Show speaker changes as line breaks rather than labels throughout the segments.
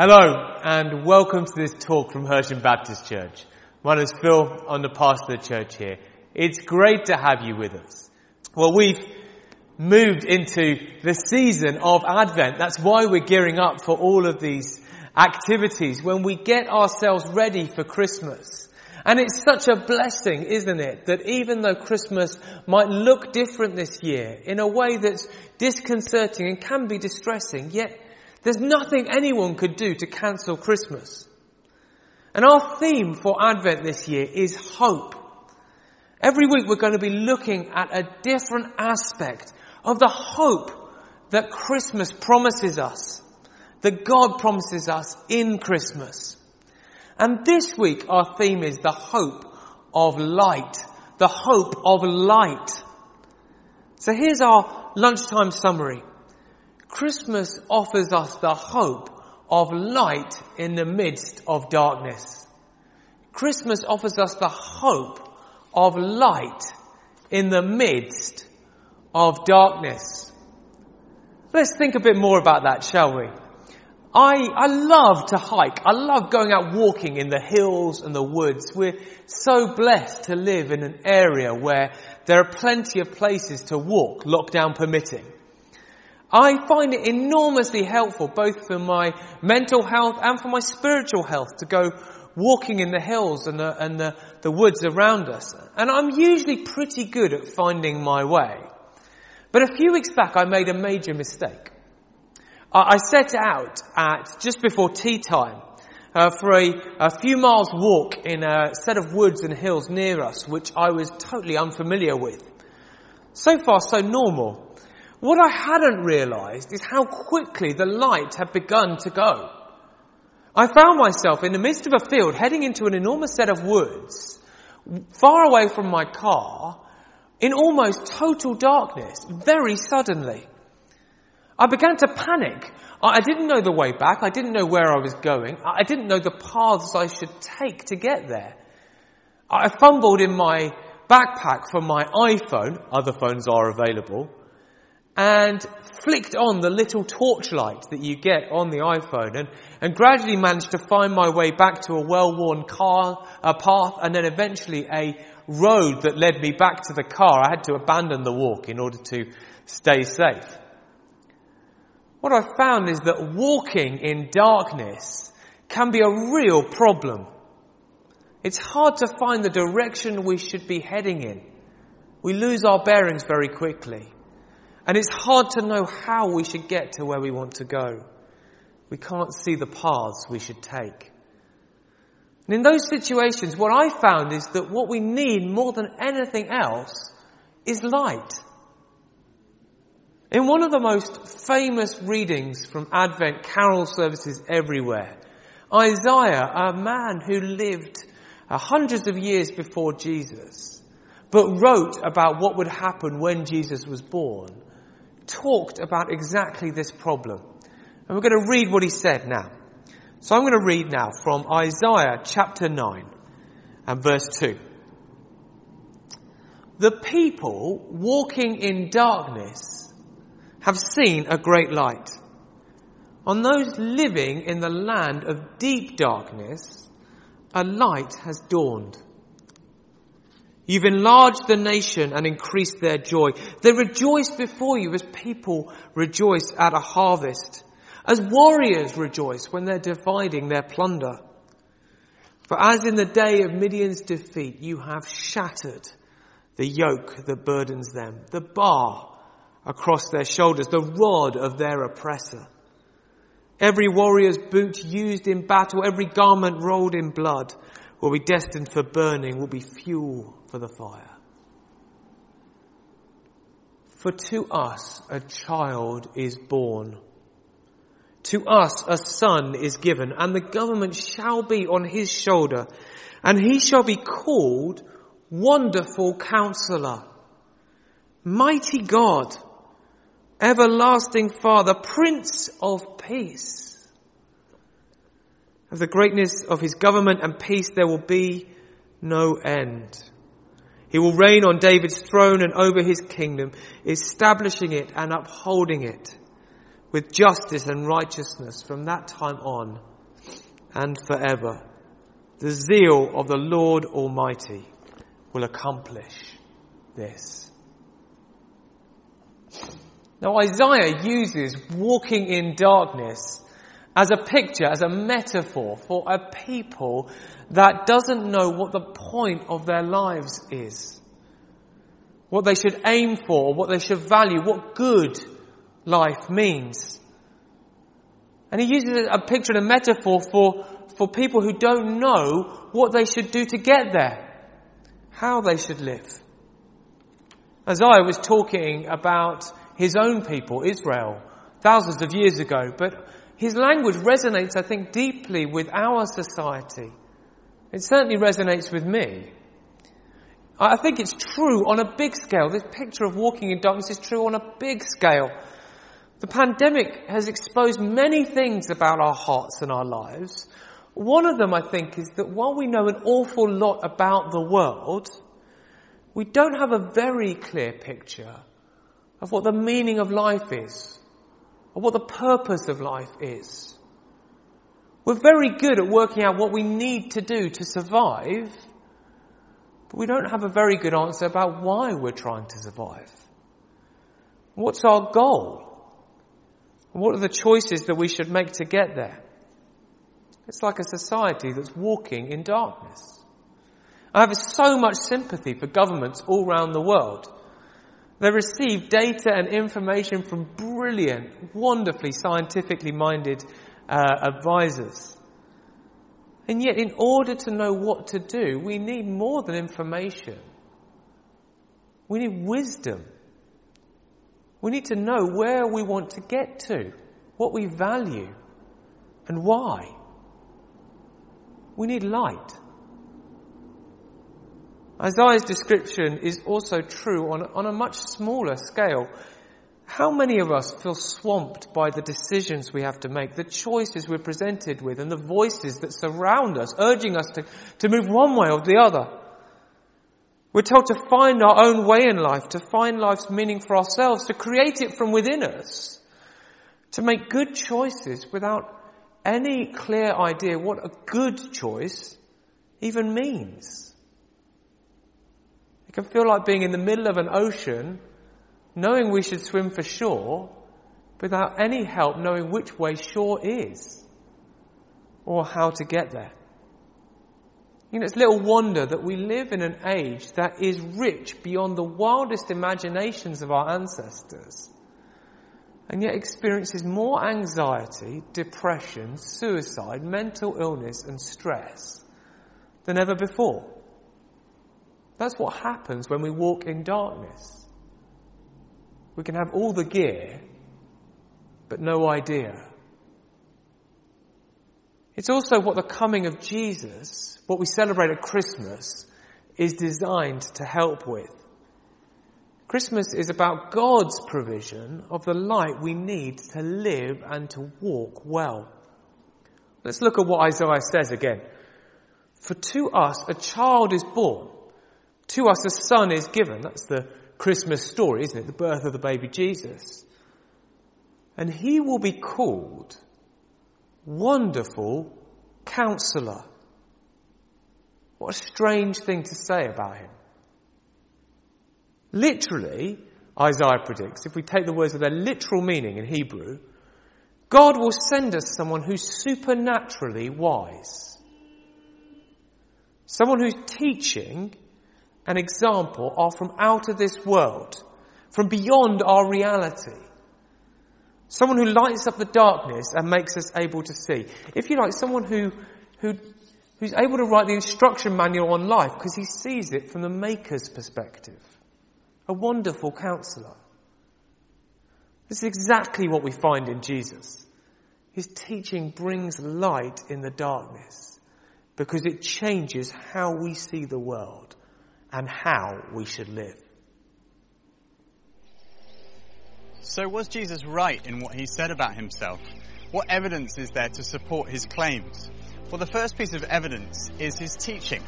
Hello and welcome to this talk from Hersham Baptist Church. My name is Phil, I'm the pastor of the church here. It's great to have you with us. Well, we've moved into the season of Advent. That's why we're gearing up for all of these activities when we get ourselves ready for Christmas. And it's such a blessing, isn't it, that even though Christmas might look different this year in a way that's disconcerting and can be distressing, yet there's nothing anyone could do to cancel Christmas. And our theme for Advent this year is hope. Every week we're going to be looking at a different aspect of the hope that Christmas promises us, that God promises us in Christmas. And this week our theme is the hope of light, the hope of light. So here's our lunchtime summary. Christmas offers us the hope of light in the midst of darkness. Christmas offers us the hope of light in the midst of darkness. Let's think a bit more about that, shall we? I, I love to hike. I love going out walking in the hills and the woods. We're so blessed to live in an area where there are plenty of places to walk, lockdown permitting. I find it enormously helpful both for my mental health and for my spiritual health to go walking in the hills and the, and the, the woods around us. And I'm usually pretty good at finding my way. But a few weeks back I made a major mistake. I set out at just before tea time uh, for a, a, few miles walk in a set of woods and hills near us, which I was totally unfamiliar with. So far, so normal. What I hadn't realized is how quickly the light had begun to go. I found myself in the midst of a field heading into an enormous set of woods, far away from my car, in almost total darkness, very suddenly. I began to panic. I didn't know the way back. I didn't know where I was going. I didn't know the paths I should take to get there. I fumbled in my backpack for my iPhone. Other phones are available and flicked on the little torchlight that you get on the iPhone and, and gradually managed to find my way back to a well-worn car, a path and then eventually a road that led me back to the car. I had to abandon the walk in order to stay safe. What I found is that walking in darkness can be a real problem. It's hard to find the direction we should be heading in. We lose our bearings very quickly. And it's hard to know how we should get to where we want to go. We can't see the paths we should take. And in those situations, what I found is that what we need more than anything else is light. In one of the most famous readings from Advent carol services everywhere, Isaiah, a man who lived uh, hundreds of years before Jesus, but wrote about what would happen when Jesus was born, talked about exactly this problem. And we're going to read what he said now. So I'm going to read now from Isaiah chapter 9 and verse 2. The people walking in darkness have seen a great light. On those living in the land of deep darkness, a light has dawned. You've enlarged the nation and increased their joy. They rejoice before you as people rejoice at a harvest, as warriors rejoice when they're dividing their plunder. For as in the day of Midian's defeat, you have shattered the yoke that burdens them, the bar across their shoulders, the rod of their oppressor. Every warrior's boot used in battle, every garment rolled in blood will be destined for burning, will be fuel for the fire. For to us a child is born. To us a son is given, and the government shall be on his shoulder, and he shall be called Wonderful Counselor, Mighty God, Everlasting Father, Prince of Peace. Of the greatness of his government and peace there will be no end. He will reign on David's throne and over his kingdom, establishing it and upholding it with justice and righteousness from that time on and forever. The zeal of the Lord Almighty will accomplish this. Now Isaiah uses walking in darkness as a picture, as a metaphor for a people that doesn't know what the point of their lives is. What they should aim for, what they should value, what good life means. And he uses a picture and a metaphor for, for people who don't know what they should do to get there, how they should live. Isaiah was talking about his own people, Israel, thousands of years ago, but his language resonates, I think, deeply with our society. It certainly resonates with me. I think it's true on a big scale. This picture of walking in darkness is true on a big scale. The pandemic has exposed many things about our hearts and our lives. One of them, I think, is that while we know an awful lot about the world, we don't have a very clear picture of what the meaning of life is, what the purpose of life is. We're very good at working out what we need to do to survive, but we don't have a very good answer about why we're trying to survive. What's our goal? What are the choices that we should make to get there? It's like a society that's walking in darkness. I have so much sympathy for governments all around the world. They receive data and information from brilliant, wonderfully scientifically minded uh, advisors. And yet, in order to know what to do, we need more than information. We need wisdom. We need to know where we want to get to, what we value, and why. We need light. Isaiah's description is also true on, on a much smaller scale. How many of us feel swamped by the decisions we have to make, the choices we're presented with, and the voices that surround us, urging us to, to move one way or the other? We're told to find our own way in life, to find life's meaning for ourselves, to create it from within us, to make good choices without any clear idea what a good choice even means. It can feel like being in the middle of an ocean, knowing we should swim for shore, without any help knowing which way shore is, or how to get there. You know, it's little wonder that we live in an age that is rich beyond the wildest imaginations of our ancestors, and yet experiences more anxiety, depression, suicide, mental illness, and stress than ever before. That's what happens when we walk in darkness. We can have all the gear, but no idea it's also what the coming of Jesus, what we celebrate at Christmas, is designed to help with. Christmas is about God's provision of the light we need to live and to walk well. Let's look at what Isaiah says again. For to us a child is born, to us a son is given. That's the Christmas story, isn't it? The birth of the baby Jesus. And he will be called Wonderful Counselor. What a strange thing to say about him. Literally, Isaiah predicts, if we take the words of their literal meaning in Hebrew, God will send us someone who's supernaturally wise. Someone whose teaching and example are from out of this world, from beyond our reality. Someone who lights up the darkness and makes us able to see. If you like, someone who, who, who's able to write the instruction manual on life because he sees it from the maker's perspective. A wonderful counselor. This is exactly what we find in Jesus. His teaching brings light in the darkness because it changes how we see the world and how we should live.
So was Jesus right in what he said about himself? What evidence is there to support his claims? Well, the first piece of evidence is his teaching.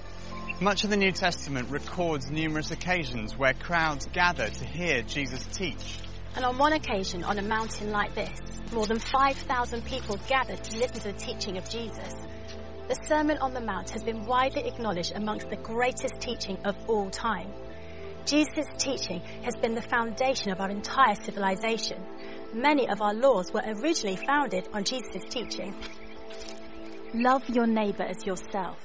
Much of the New Testament records numerous occasions where crowds gather to hear Jesus teach.
And on one occasion, on a mountain like this, more than 5,000 people gathered to listen to the teaching of Jesus. The Sermon on the Mount has been widely acknowledged amongst the greatest teaching of all time. Jesus' teaching has been the foundation of our entire civilization. Many of our laws were originally founded on Jesus' teaching. Love your neighbor as yourself.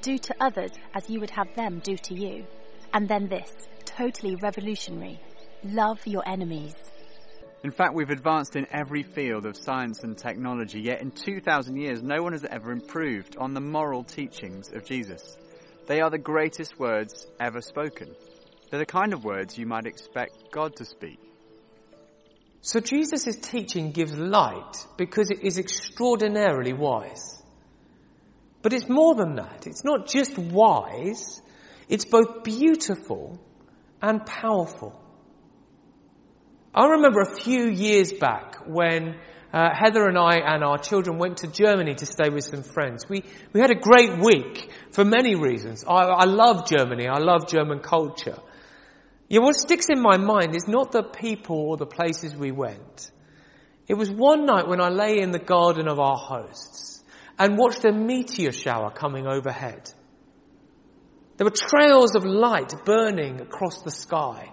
Do to others as you would have them do to you. And then this, totally revolutionary. Love your enemies.
In fact, we've advanced in every field of science and technology, yet in 2,000 years, no one has ever improved on the moral teachings of Jesus. They are the greatest words ever spoken. They're the kind of words you might expect God to speak.
So Jesus' teaching gives light because it is extraordinarily wise. But it's more than that. It's not just wise, it's both beautiful and powerful. I remember a few years back when uh, Heather and I and our children went to Germany to stay with some friends. We, we had a great week for many reasons. I, I love Germany. I love German culture. Yeah, what sticks in my mind is not the people or the places we went. It was one night when I lay in the garden of our hosts and watched a meteor shower coming overhead. There were trails of light burning across the sky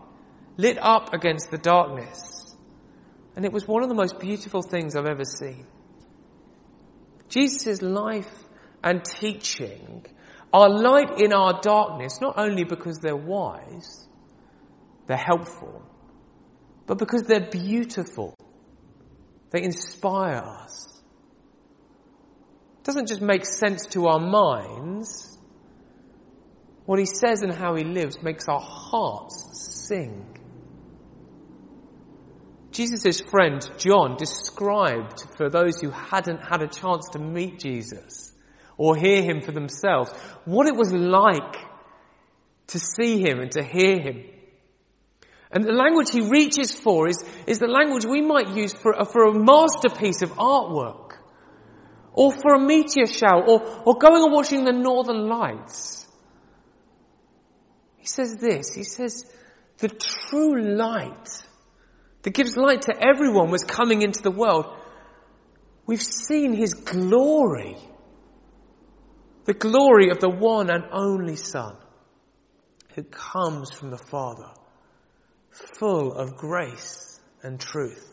lit up against the darkness. And it was one of the most beautiful things I've ever seen. Jesus' life and teaching are light in our darkness, not only because they're wise, they're helpful, but because they're beautiful. They inspire us. It doesn't just make sense to our minds. What he says and how he lives makes our hearts sing. Jesus' friend John described for those who hadn't had a chance to meet Jesus or hear him for themselves what it was like to see him and to hear him. And the language he reaches for is, is the language we might use for, for a masterpiece of artwork or for a meteor shower or, or going and watching the northern lights. He says this, he says, the true light that gives light to everyone was coming into the world. We've seen his glory. The glory of the one and only Son who comes from the Father, full of grace and truth.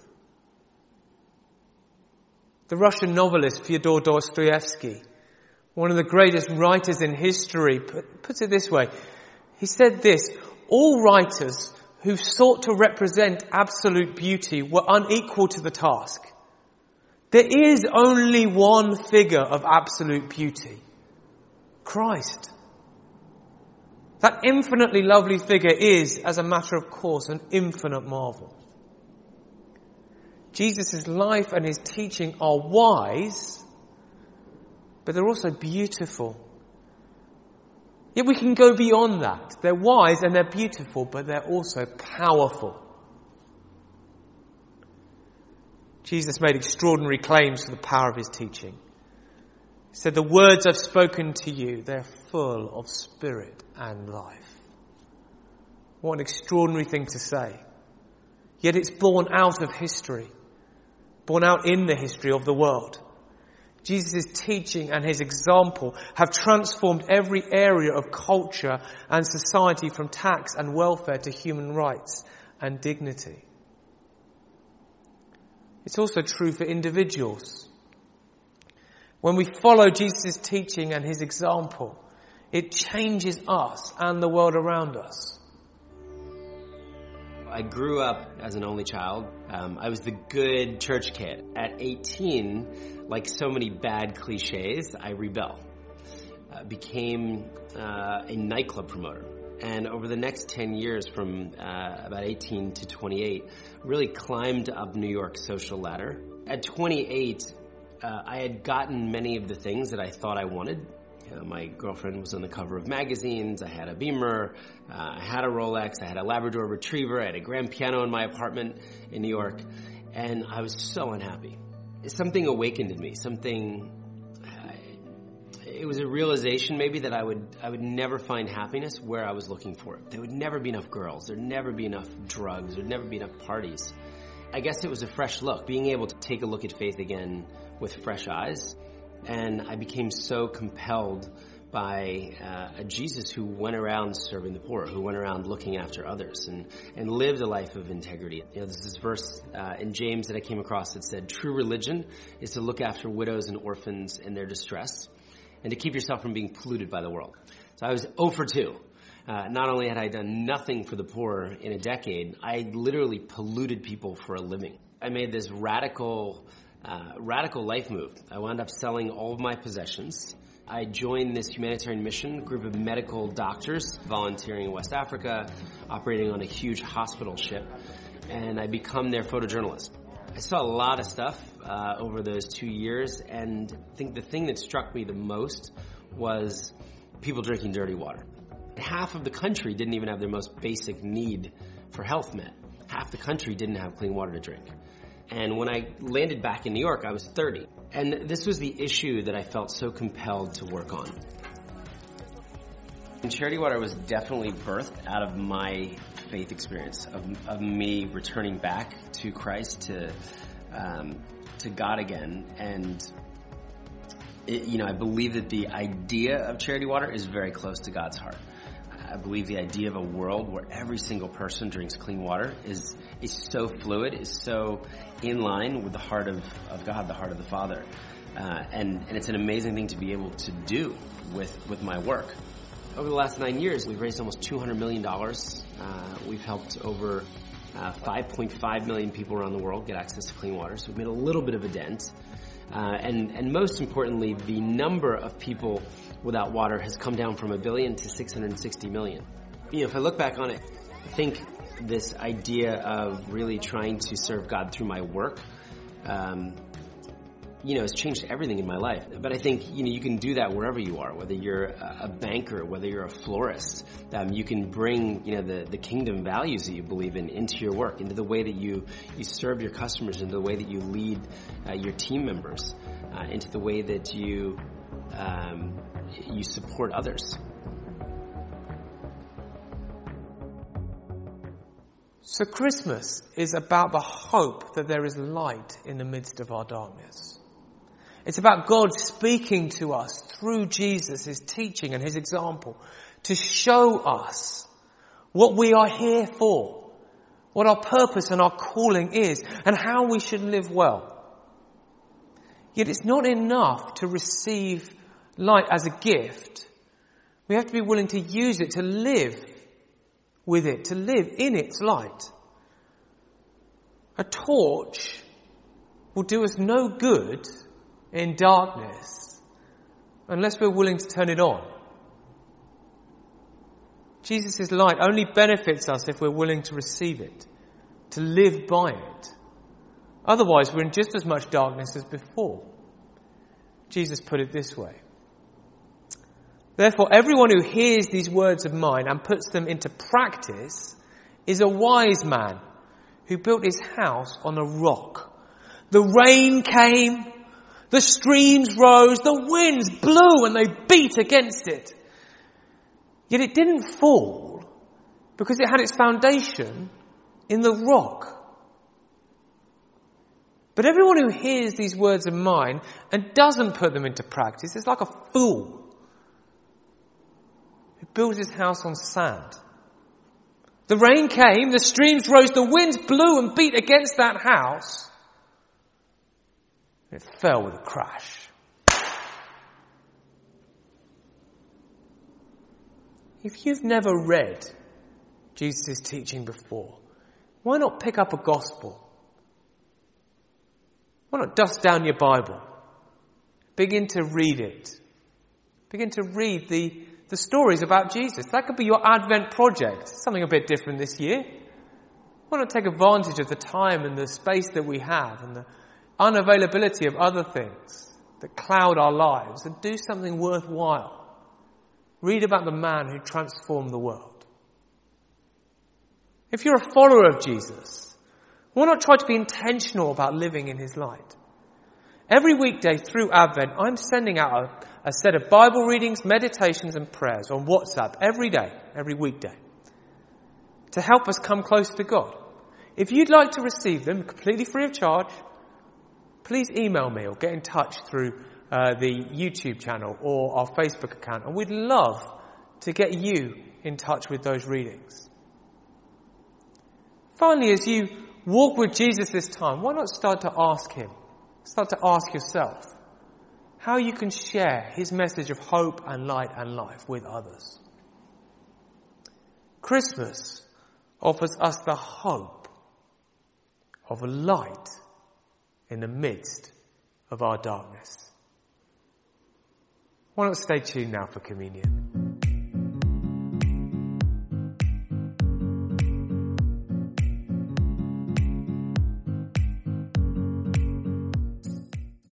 The Russian novelist Fyodor Dostoevsky, one of the greatest writers in history, puts it this way. He said this, all writers who sought to represent absolute beauty were unequal to the task. There is only one figure of absolute beauty. Christ. That infinitely lovely figure is, as a matter of course, an infinite marvel. Jesus' life and his teaching are wise, but they're also beautiful Yet we can go beyond that. They're wise and they're beautiful, but they're also powerful. Jesus made extraordinary claims for the power of his teaching. He said, the words I've spoken to you, they're full of spirit and life. What an extraordinary thing to say. Yet it's born out of history, born out in the history of the world. Jesus' teaching and his example have transformed every area of culture and society from tax and welfare to human rights and dignity. It's also true for individuals. When we follow Jesus' teaching and his example, it changes us and the world around us.
I grew up as an only child. Um, I was the good church kid. At 18, like so many bad cliches, I rebel. Uh, became uh, a nightclub promoter. And over the next 10 years, from uh, about 18 to 28, really climbed up New York's social ladder. At 28, uh, I had gotten many of the things that I thought I wanted. My girlfriend was on the cover of magazines. I had a Beamer. Uh, I had a Rolex. I had a Labrador Retriever. I had a grand piano in my apartment in New York. And I was so unhappy something awakened in me. Something, uh, it was a realization maybe that I would I would never find happiness where I was looking for it. There would never be enough girls. There'd never be enough drugs. There'd never be enough parties. I guess it was a fresh look, being able to take a look at faith again with fresh eyes. And I became so compelled by uh, a Jesus who went around serving the poor, who went around looking after others, and, and lived a life of integrity. You know, there's this verse uh, in James that I came across that said, "True religion is to look after widows and orphans in their distress, and to keep yourself from being polluted by the world." So I was 0 for 2. Uh, not only had I done nothing for the poor in a decade, I literally polluted people for a living. I made this radical, uh, radical life move. I wound up selling all of my possessions. I joined this humanitarian mission group of medical doctors volunteering in West Africa, operating on a huge hospital ship, and I become their photojournalist. I saw a lot of stuff uh, over those two years, and I think the thing that struck me the most was people drinking dirty water. Half of the country didn't even have their most basic need for health met. Half the country didn't have clean water to drink. And when I landed back in New York, I was 30. And this was the issue that I felt so compelled to work on. And Charity Water was definitely birthed out of my faith experience of, of me returning back to Christ, to um, to God again, and it, you know I believe that the idea of Charity Water is very close to God's heart. I believe the idea of a world where every single person drinks clean water is is so fluid, is so in line with the heart of, of God, the heart of the Father. Uh, and, and it's an amazing thing to be able to do with, with my work. Over the last nine years, we've raised almost $200 million. Uh, we've helped over uh, 5.5 million people around the world get access to clean water. So we've made a little bit of a dent. Uh, and, and most importantly, the number of people without water has come down from a billion to 660 million. You know, if I look back on it, think this idea of really trying to serve God through my work, um, you know, has changed everything in my life. But I think, you know, you can do that wherever you are, whether you're a banker, whether you're a florist. Um, you can bring, you know, the, the kingdom values that you believe in into your work, into the way that you, you serve your customers, into the way that you lead uh, your team members, uh, into the way that you, um, you support others.
So Christmas is about the hope that there is light in the midst of our darkness. It's about God speaking to us through Jesus, His teaching and His example to show us what we are here for, what our purpose and our calling is, and how we should live well. Yet it's not enough to receive light as a gift. We have to be willing to use it to live with it, to live in its light. A torch will do us no good in darkness unless we're willing to turn it on. Jesus' light only benefits us if we're willing to receive it, to live by it. Otherwise, we're in just as much darkness as before. Jesus put it this way. Therefore, everyone who hears these words of mine and puts them into practice is a wise man who built his house on a rock. The rain came, the streams rose, the winds blew and they beat against it. Yet it didn't fall because it had its foundation in the rock. But everyone who hears these words of mine and doesn't put them into practice is like a fool built his house on sand. The rain came, the streams rose, the winds blew and beat against that house. It fell with a crash. If you've never read Jesus' teaching before, why not pick up a gospel? Why not dust down your Bible? Begin to read it. Begin to read the the stories about Jesus. That could be your Advent project, something a bit different this year. Why not take advantage of the time and the space that we have and the unavailability of other things that cloud our lives and do something worthwhile? Read about the man who transformed the world. If you're a follower of Jesus, why not try to be intentional about living in his light? Every weekday through Advent, I'm sending out a, a set of Bible readings, meditations, and prayers on WhatsApp every day, every weekday, to help us come closer to God. If you'd like to receive them completely free of charge, please email me or get in touch through uh, the YouTube channel or our Facebook account, and we'd love to get you in touch with those readings. Finally, as you walk with Jesus this time, why not start to ask Him? Start to ask yourself how you can share His message of hope and light and life with others. Christmas offers us the hope of a light in the midst of our darkness. Why not stay tuned now for communion?